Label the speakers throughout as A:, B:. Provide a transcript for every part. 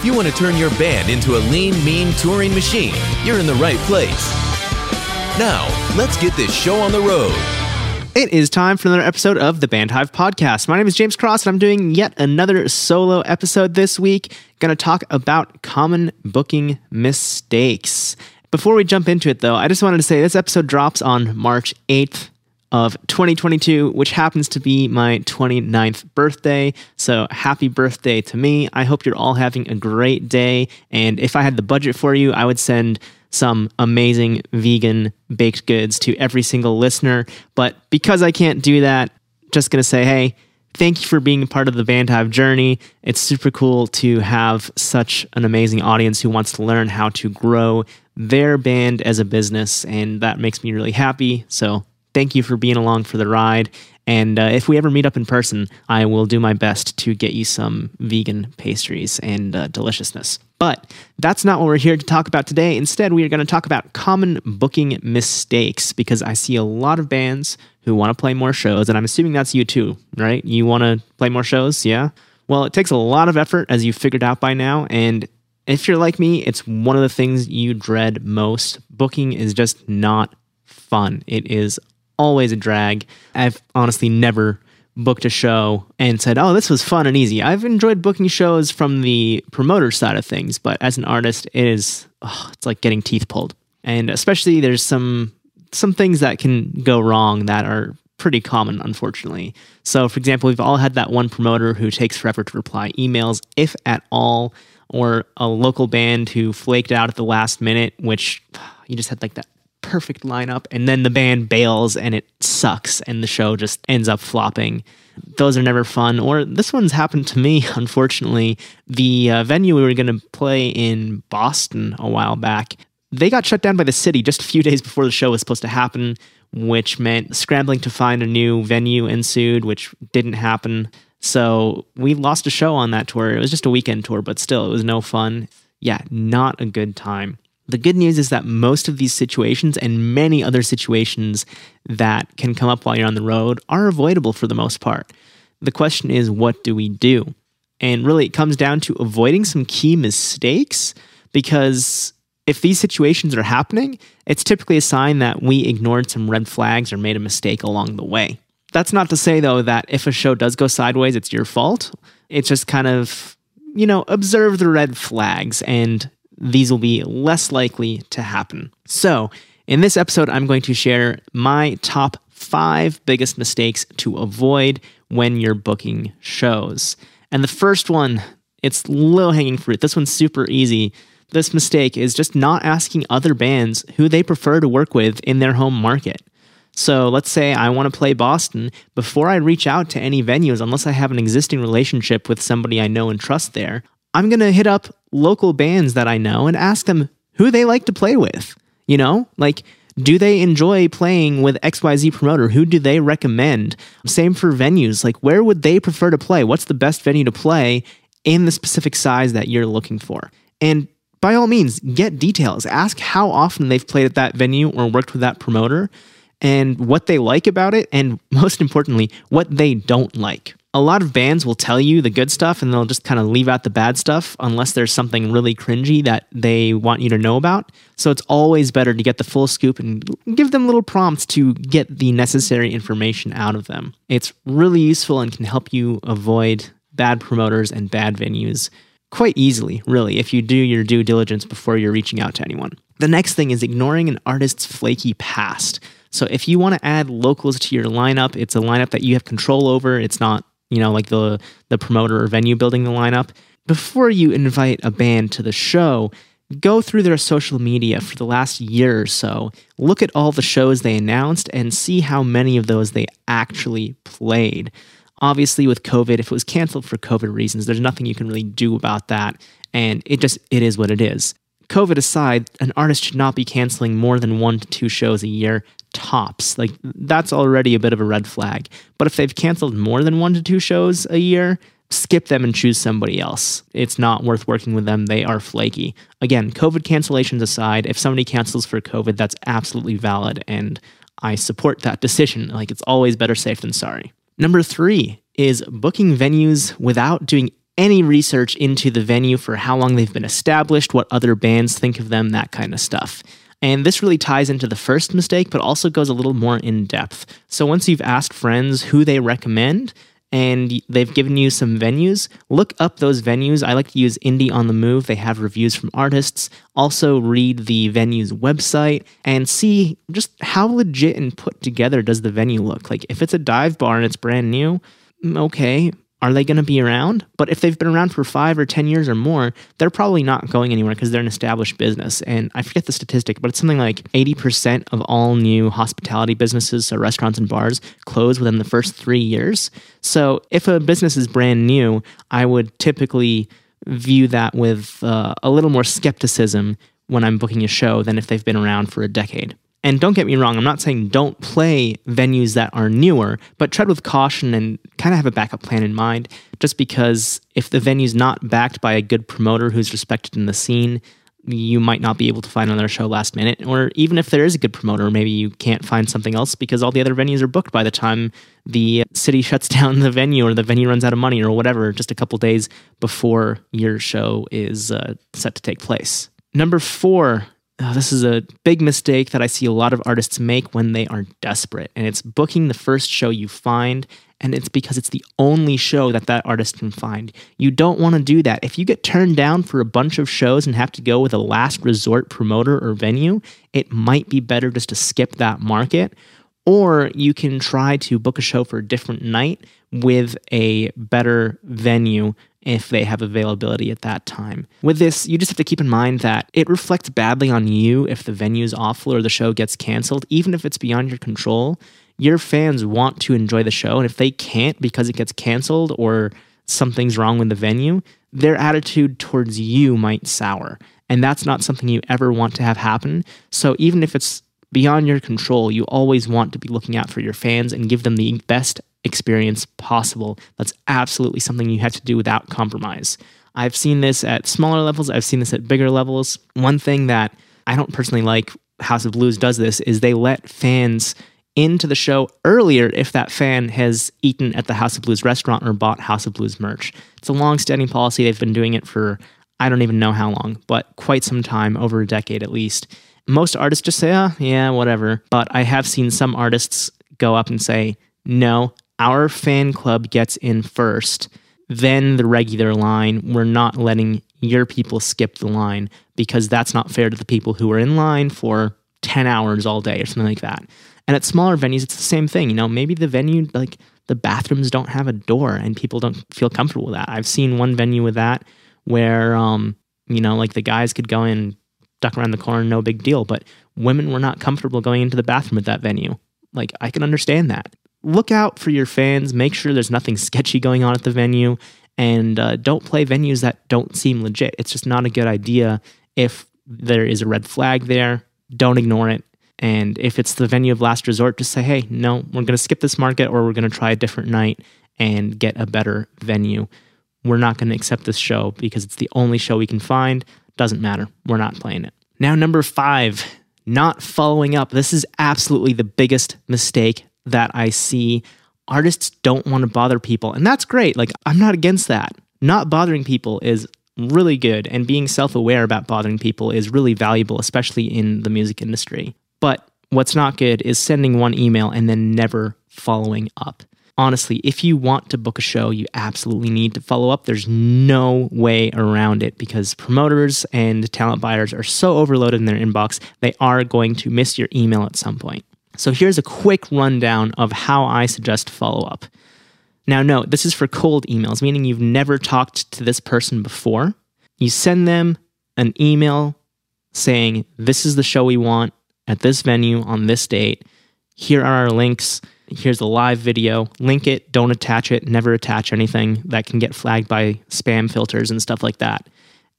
A: If you want to turn your band into a lean, mean touring machine, you're in the right place. Now, let's get this show on the road.
B: It is time for another episode of the Bandhive Podcast. My name is James Cross, and I'm doing yet another solo episode this week. Going to talk about common booking mistakes. Before we jump into it, though, I just wanted to say this episode drops on March 8th of 2022, which happens to be my 29th birthday. So happy birthday to me. I hope you're all having a great day. And if I had the budget for you, I would send some amazing vegan baked goods to every single listener. But because I can't do that, just going to say, hey, thank you for being a part of the Bandhive journey. It's super cool to have such an amazing audience who wants to learn how to grow their band as a business. And that makes me really happy. So thank you for being along for the ride. And uh, if we ever meet up in person, I will do my best to get you some vegan pastries and uh, deliciousness. But that's not what we're here to talk about today. Instead, we are going to talk about common booking mistakes because I see a lot of bands who want to play more shows, and I'm assuming that's you too, right? You want to play more shows, yeah? Well, it takes a lot of effort, as you've figured out by now, and if you're like me, it's one of the things you dread most. Booking is just not fun. It is always a drag. I've honestly never booked a show and said, "Oh, this was fun and easy." I've enjoyed booking shows from the promoter side of things, but as an artist, it is oh, it's like getting teeth pulled. And especially there's some some things that can go wrong that are pretty common, unfortunately. So, for example, we've all had that one promoter who takes forever to reply emails, if at all, or a local band who flaked out at the last minute, which you just had like that perfect lineup and then the band bails and it sucks and the show just ends up flopping. Those are never fun or this one's happened to me unfortunately. The uh, venue we were going to play in boston a while back they got shut down by the city just a few days before the show was supposed to happen which meant scrambling to find a new venue ensued which didn't happen. So we lost a show on that tour. It was just a weekend tour but still it was no fun. Yeah not a good time the good news is that most of these situations and many other situations that can come up while you're on the road are avoidable for the most part. The question is, what do we do? And really, it comes down to avoiding some key mistakes because if these situations are happening, it's typically a sign that we ignored some red flags or made a mistake along the way. That's not to say, though, that if a show does go sideways, it's your fault. It's just kind of, you know, observe the red flags and these will be less likely to happen. So, in this episode, I'm going to share my top five biggest mistakes to avoid when you're booking shows. And the first one, it's low hanging fruit. This one's super easy. This mistake is just not asking other bands who they prefer to work with in their home market. So let's say I want to play Boston. Before I reach out to any venues, unless I have an existing relationship with somebody I know and trust there, I'm going to hit up local bands that I know and ask them who they like to play with. You know, like, do they enjoy playing with XYZ promoter? Who do they recommend? Same for venues. Like, where would they prefer to play? What's the best venue to play in the specific size that you're looking for? And by all means, get details. Ask how often they've played at that venue or worked with that promoter and what they like about it. And most importantly, what they don't like a lot of bands will tell you the good stuff and they'll just kind of leave out the bad stuff unless there's something really cringy that they want you to know about. So it's always better to get the full scoop and give them little prompts to get the necessary information out of them. It's really useful and can help you avoid bad promoters and bad venues quite easily, really, if you do your due diligence before you're reaching out to anyone. The next thing is ignoring an artist's flaky past. So if you want to add locals to your lineup, it's a lineup that you have control over. It's not, you know, like the the promoter or venue building the lineup. Before you invite a band to the show, go through their social media for the last year or so. Look at all the shows they announced and see how many of those they actually played. Obviously, with COVID, if it was canceled for COVID reasons, there's nothing you can really do about that. And it just, it is what it is. COVID aside, an artist should not be canceling more than one to two shows a year tops. Like, that's already a bit of a red flag. But if they've canceled more than one to two shows a year, skip them and choose somebody else. It's not worth working with them. They are flaky. Again, COVID cancellations aside, if somebody cancels for COVID, that's absolutely valid. And I support that decision. Like, it's always better safe than sorry. Number three is booking venues without doing any research into the venue for how long they've been established, what other bands think of them, that kind of stuff. And this really ties into the first mistake, but also goes a little more in depth. So once you've asked friends who they recommend, and they've given you some venues. Look up those venues. I like to use Indie on the Move. They have reviews from artists. Also, read the venue's website and see just how legit and put together does the venue look. Like, if it's a dive bar and it's brand new, mm, okay, are they going to be around? But if they've been around for five or 10 years or more, they're probably not going anywhere because they're an established business. And I forget the statistic, but it's something like 80% of all new hospitality businesses, so restaurants and bars, close within the first three years. So if a business is brand new, I would typically view that with uh, a little more skepticism when I'm booking a show than if they've been around for a decade. And don't get me wrong, I'm not saying don't play venues that are newer, but tread with caution and kind of have a backup plan in mind. Just because if the venue's not backed by a good promoter who's respected in the scene, you might not be able to find another show last minute. Or even if there is a good promoter, maybe you can't find something else because all the other venues are booked by the time the city shuts down the venue or the venue runs out of money or whatever, just a couple days before your show is uh, set to take place. Number four, oh, this is a big mistake that I see a lot of artists make when they are desperate, and it's booking the first show you find. And it's because it's the only show that that artist can find. You don't want to do that. If you get turned down for a bunch of shows and have to go with a last resort promoter or venue, it might be better just to skip that market. Or you can try to book a show for a different night with a better venue if they have availability at that time. With this, you just have to keep in mind that it reflects badly on you if the venue's awful or the show gets canceled, even if it's beyond your control. Your fans want to enjoy the show, and if they can't because it gets canceled or something's wrong with the venue, their attitude towards you might sour. And that's not something you ever want to have happen. So even if it's beyond your control, you always want to be looking out for your fans and give them the best experience possible. That's absolutely something you have to do without compromise. I've seen this at smaller levels, I've seen this at bigger levels. One thing that I don't personally like House of Blues does this is they let fans into the show earlier if that fan has eaten at the House of Blues restaurant or bought House of Blues merch. It's a long standing policy. They've been doing it for I don't even know how long, but quite some time, over a decade at least. Most artists just say, oh, yeah, whatever. But I have seen some artists go up and say, no, our fan club gets in first, then the regular line. We're not letting your people skip the line because that's not fair to the people who are in line for 10 hours all day or something like that. And at smaller venues, it's the same thing. You know, maybe the venue, like the bathrooms don't have a door and people don't feel comfortable with that. I've seen one venue with that where, um, you know, like the guys could go in, duck around the corner, no big deal. But women were not comfortable going into the bathroom at that venue. Like, I can understand that look out for your fans. Make sure there's nothing sketchy going on at the venue, and uh, don't play venues that don't seem legit. It's just not a good idea. If there is a red flag there, don't ignore it. And if it's the venue of last resort, just say, hey, no, we're going to skip this market or we're going to try a different night and get a better venue. We're not going to accept this show because it's the only show we can find. Doesn't matter. We're not playing it. Now, number five, not following up. This is absolutely the biggest mistake that I see artists don't want to bother people. And that's great. Like, I'm not against that. Not bothering people is really good, and being self aware about bothering people is really valuable, especially in the music industry. But what's not good is sending one email and then never following up. Honestly, if you want to book a show, you absolutely need to follow up. There's no way around it because promoters and talent buyers are so overloaded in their inbox, they are going to miss your email at some point. So here's a quick rundown of how I suggest follow up. Now, note, this is for cold emails, meaning you've never talked to this person before. You send them an email saying, This is the show we want at this venue on this date. Here are our links. Here's a live video. Link it, don't attach it, never attach anything that can get flagged by spam filters and stuff like that.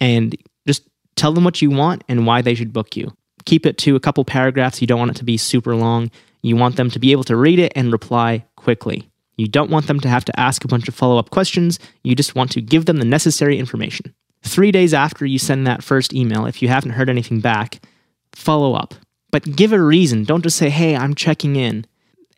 B: And just tell them what you want and why they should book you. Keep it to a couple paragraphs. You don't want it to be super long. You want them to be able to read it and reply quickly. You don't want them to have to ask a bunch of follow up questions. You just want to give them the necessary information. Three days after you send that first email, if you haven't heard anything back, follow up. But give a reason. Don't just say, hey, I'm checking in.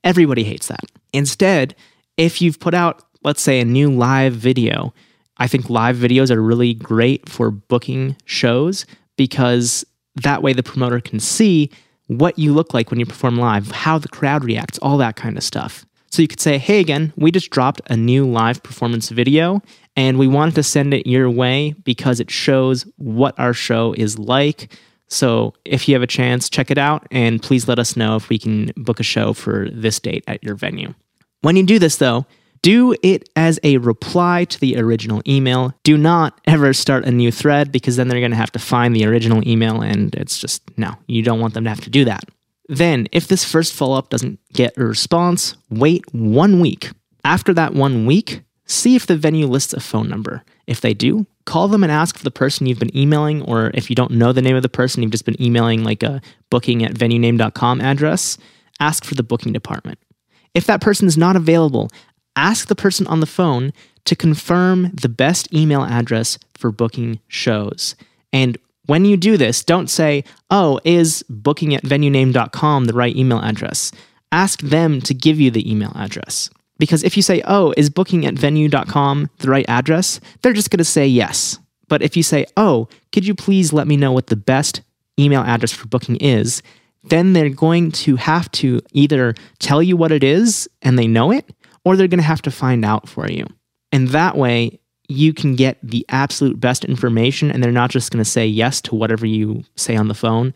B: Everybody hates that. Instead, if you've put out, let's say, a new live video, I think live videos are really great for booking shows because that way the promoter can see what you look like when you perform live, how the crowd reacts, all that kind of stuff. So you could say, hey, again, we just dropped a new live performance video and we wanted to send it your way because it shows what our show is like. So if you have a chance, check it out and please let us know if we can book a show for this date at your venue. When you do this, though, do it as a reply to the original email. Do not ever start a new thread because then they're going to have to find the original email and it's just no, you don't want them to have to do that. Then, if this first follow up doesn't get a response, wait one week. After that one week, see if the venue lists a phone number. If they do, call them and ask for the person you've been emailing, or if you don't know the name of the person, you've just been emailing like a booking at venuename.com address, ask for the booking department. If that person is not available, ask the person on the phone to confirm the best email address for booking shows. And when you do this, don't say, oh, is booking at venuename.com the right email address? Ask them to give you the email address. Because if you say, oh, is booking at venue.com the right address? They're just going to say yes. But if you say, oh, could you please let me know what the best email address for booking is? Then they're going to have to either tell you what it is and they know it, or they're going to have to find out for you. And that way, you can get the absolute best information and they're not just going to say yes to whatever you say on the phone,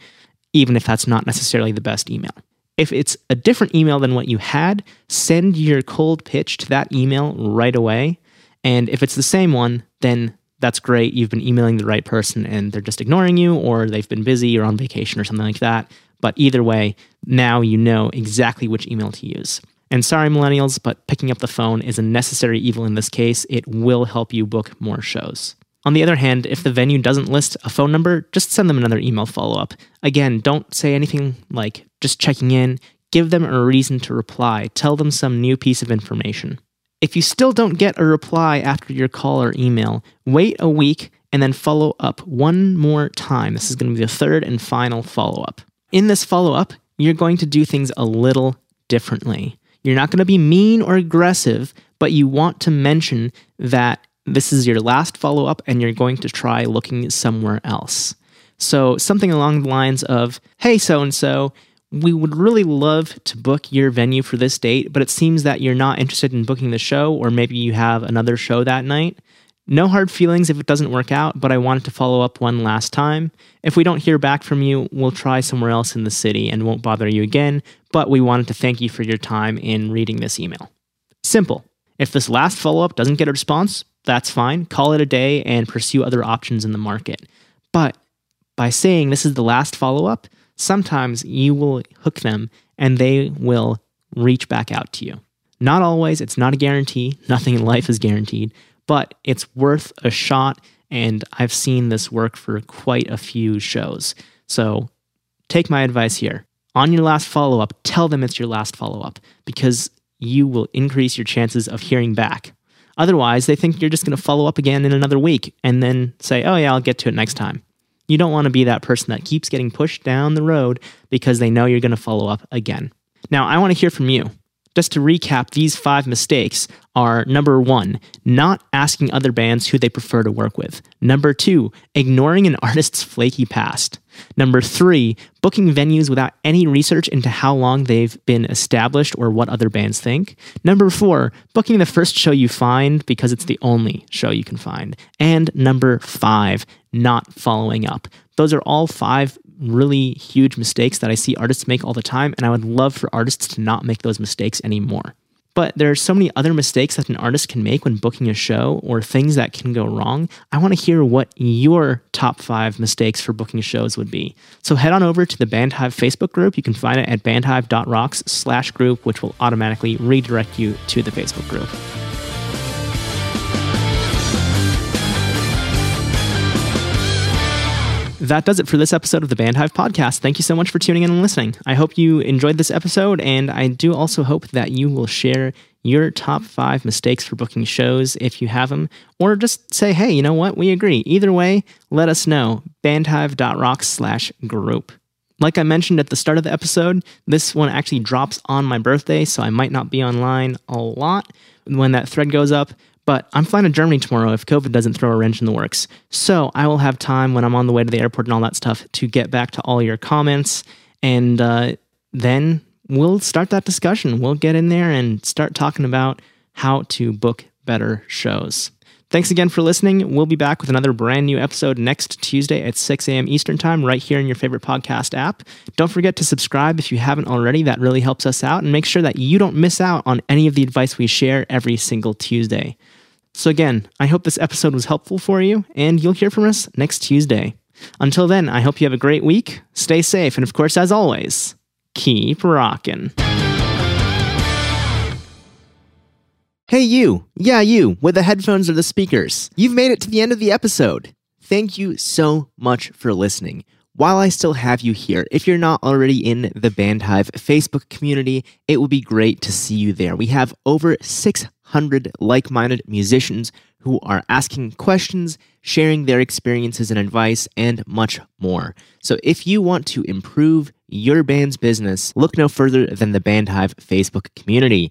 B: even if that's not necessarily the best email. If it's a different email than what you had, send your cold pitch to that email right away. And if it's the same one, then that's great. You've been emailing the right person and they're just ignoring you, or they've been busy or on vacation or something like that. But either way, now you know exactly which email to use. And sorry, millennials, but picking up the phone is a necessary evil in this case. It will help you book more shows. On the other hand, if the venue doesn't list a phone number, just send them another email follow up. Again, don't say anything like just checking in. Give them a reason to reply. Tell them some new piece of information. If you still don't get a reply after your call or email, wait a week and then follow up one more time. This is going to be the third and final follow up. In this follow up, you're going to do things a little differently. You're not going to be mean or aggressive, but you want to mention that this is your last follow up and you're going to try looking somewhere else. So, something along the lines of, hey, so and so, we would really love to book your venue for this date, but it seems that you're not interested in booking the show, or maybe you have another show that night. No hard feelings if it doesn't work out, but I wanted to follow up one last time. If we don't hear back from you, we'll try somewhere else in the city and won't bother you again, but we wanted to thank you for your time in reading this email. Simple. If this last follow up doesn't get a response, that's fine. Call it a day and pursue other options in the market. But by saying this is the last follow up, sometimes you will hook them and they will reach back out to you. Not always, it's not a guarantee. Nothing in life is guaranteed, but it's worth a shot. And I've seen this work for quite a few shows. So take my advice here. On your last follow up, tell them it's your last follow up because you will increase your chances of hearing back. Otherwise, they think you're just going to follow up again in another week and then say, oh, yeah, I'll get to it next time. You don't want to be that person that keeps getting pushed down the road because they know you're going to follow up again. Now, I want to hear from you. Just to recap, these five mistakes are number one, not asking other bands who they prefer to work with. Number two, ignoring an artist's flaky past. Number three, booking venues without any research into how long they've been established or what other bands think. Number four, booking the first show you find because it's the only show you can find. And number five, not following up. Those are all five really huge mistakes that I see artists make all the time, and I would love for artists to not make those mistakes anymore. But there are so many other mistakes that an artist can make when booking a show or things that can go wrong. I want to hear what your top five mistakes for booking shows would be. So head on over to the Bandhive Facebook group. You can find it at bandhive.rocks slash group, which will automatically redirect you to the Facebook group. That does it for this episode of the Bandhive podcast. Thank you so much for tuning in and listening. I hope you enjoyed this episode, and I do also hope that you will share your top five mistakes for booking shows if you have them, or just say, hey, you know what, we agree. Either way, let us know. Bandhive.rocks slash group. Like I mentioned at the start of the episode, this one actually drops on my birthday, so I might not be online a lot when that thread goes up, but I'm flying to Germany tomorrow if COVID doesn't throw a wrench in the works. So I will have time when I'm on the way to the airport and all that stuff to get back to all your comments. And uh, then we'll start that discussion. We'll get in there and start talking about how to book better shows. Thanks again for listening. We'll be back with another brand new episode next Tuesday at 6 a.m. Eastern Time, right here in your favorite podcast app. Don't forget to subscribe if you haven't already. That really helps us out. And make sure that you don't miss out on any of the advice we share every single Tuesday. So, again, I hope this episode was helpful for you, and you'll hear from us next Tuesday. Until then, I hope you have a great week, stay safe, and of course, as always, keep rocking. Hey, you. Yeah, you, with the headphones or the speakers. You've made it to the end of the episode. Thank you so much for listening. While I still have you here, if you're not already in the Bandhive Facebook community, it would be great to see you there. We have over 600 100 like minded musicians who are asking questions, sharing their experiences and advice, and much more. So if you want to improve your band's business, look no further than the Bandhive Facebook community.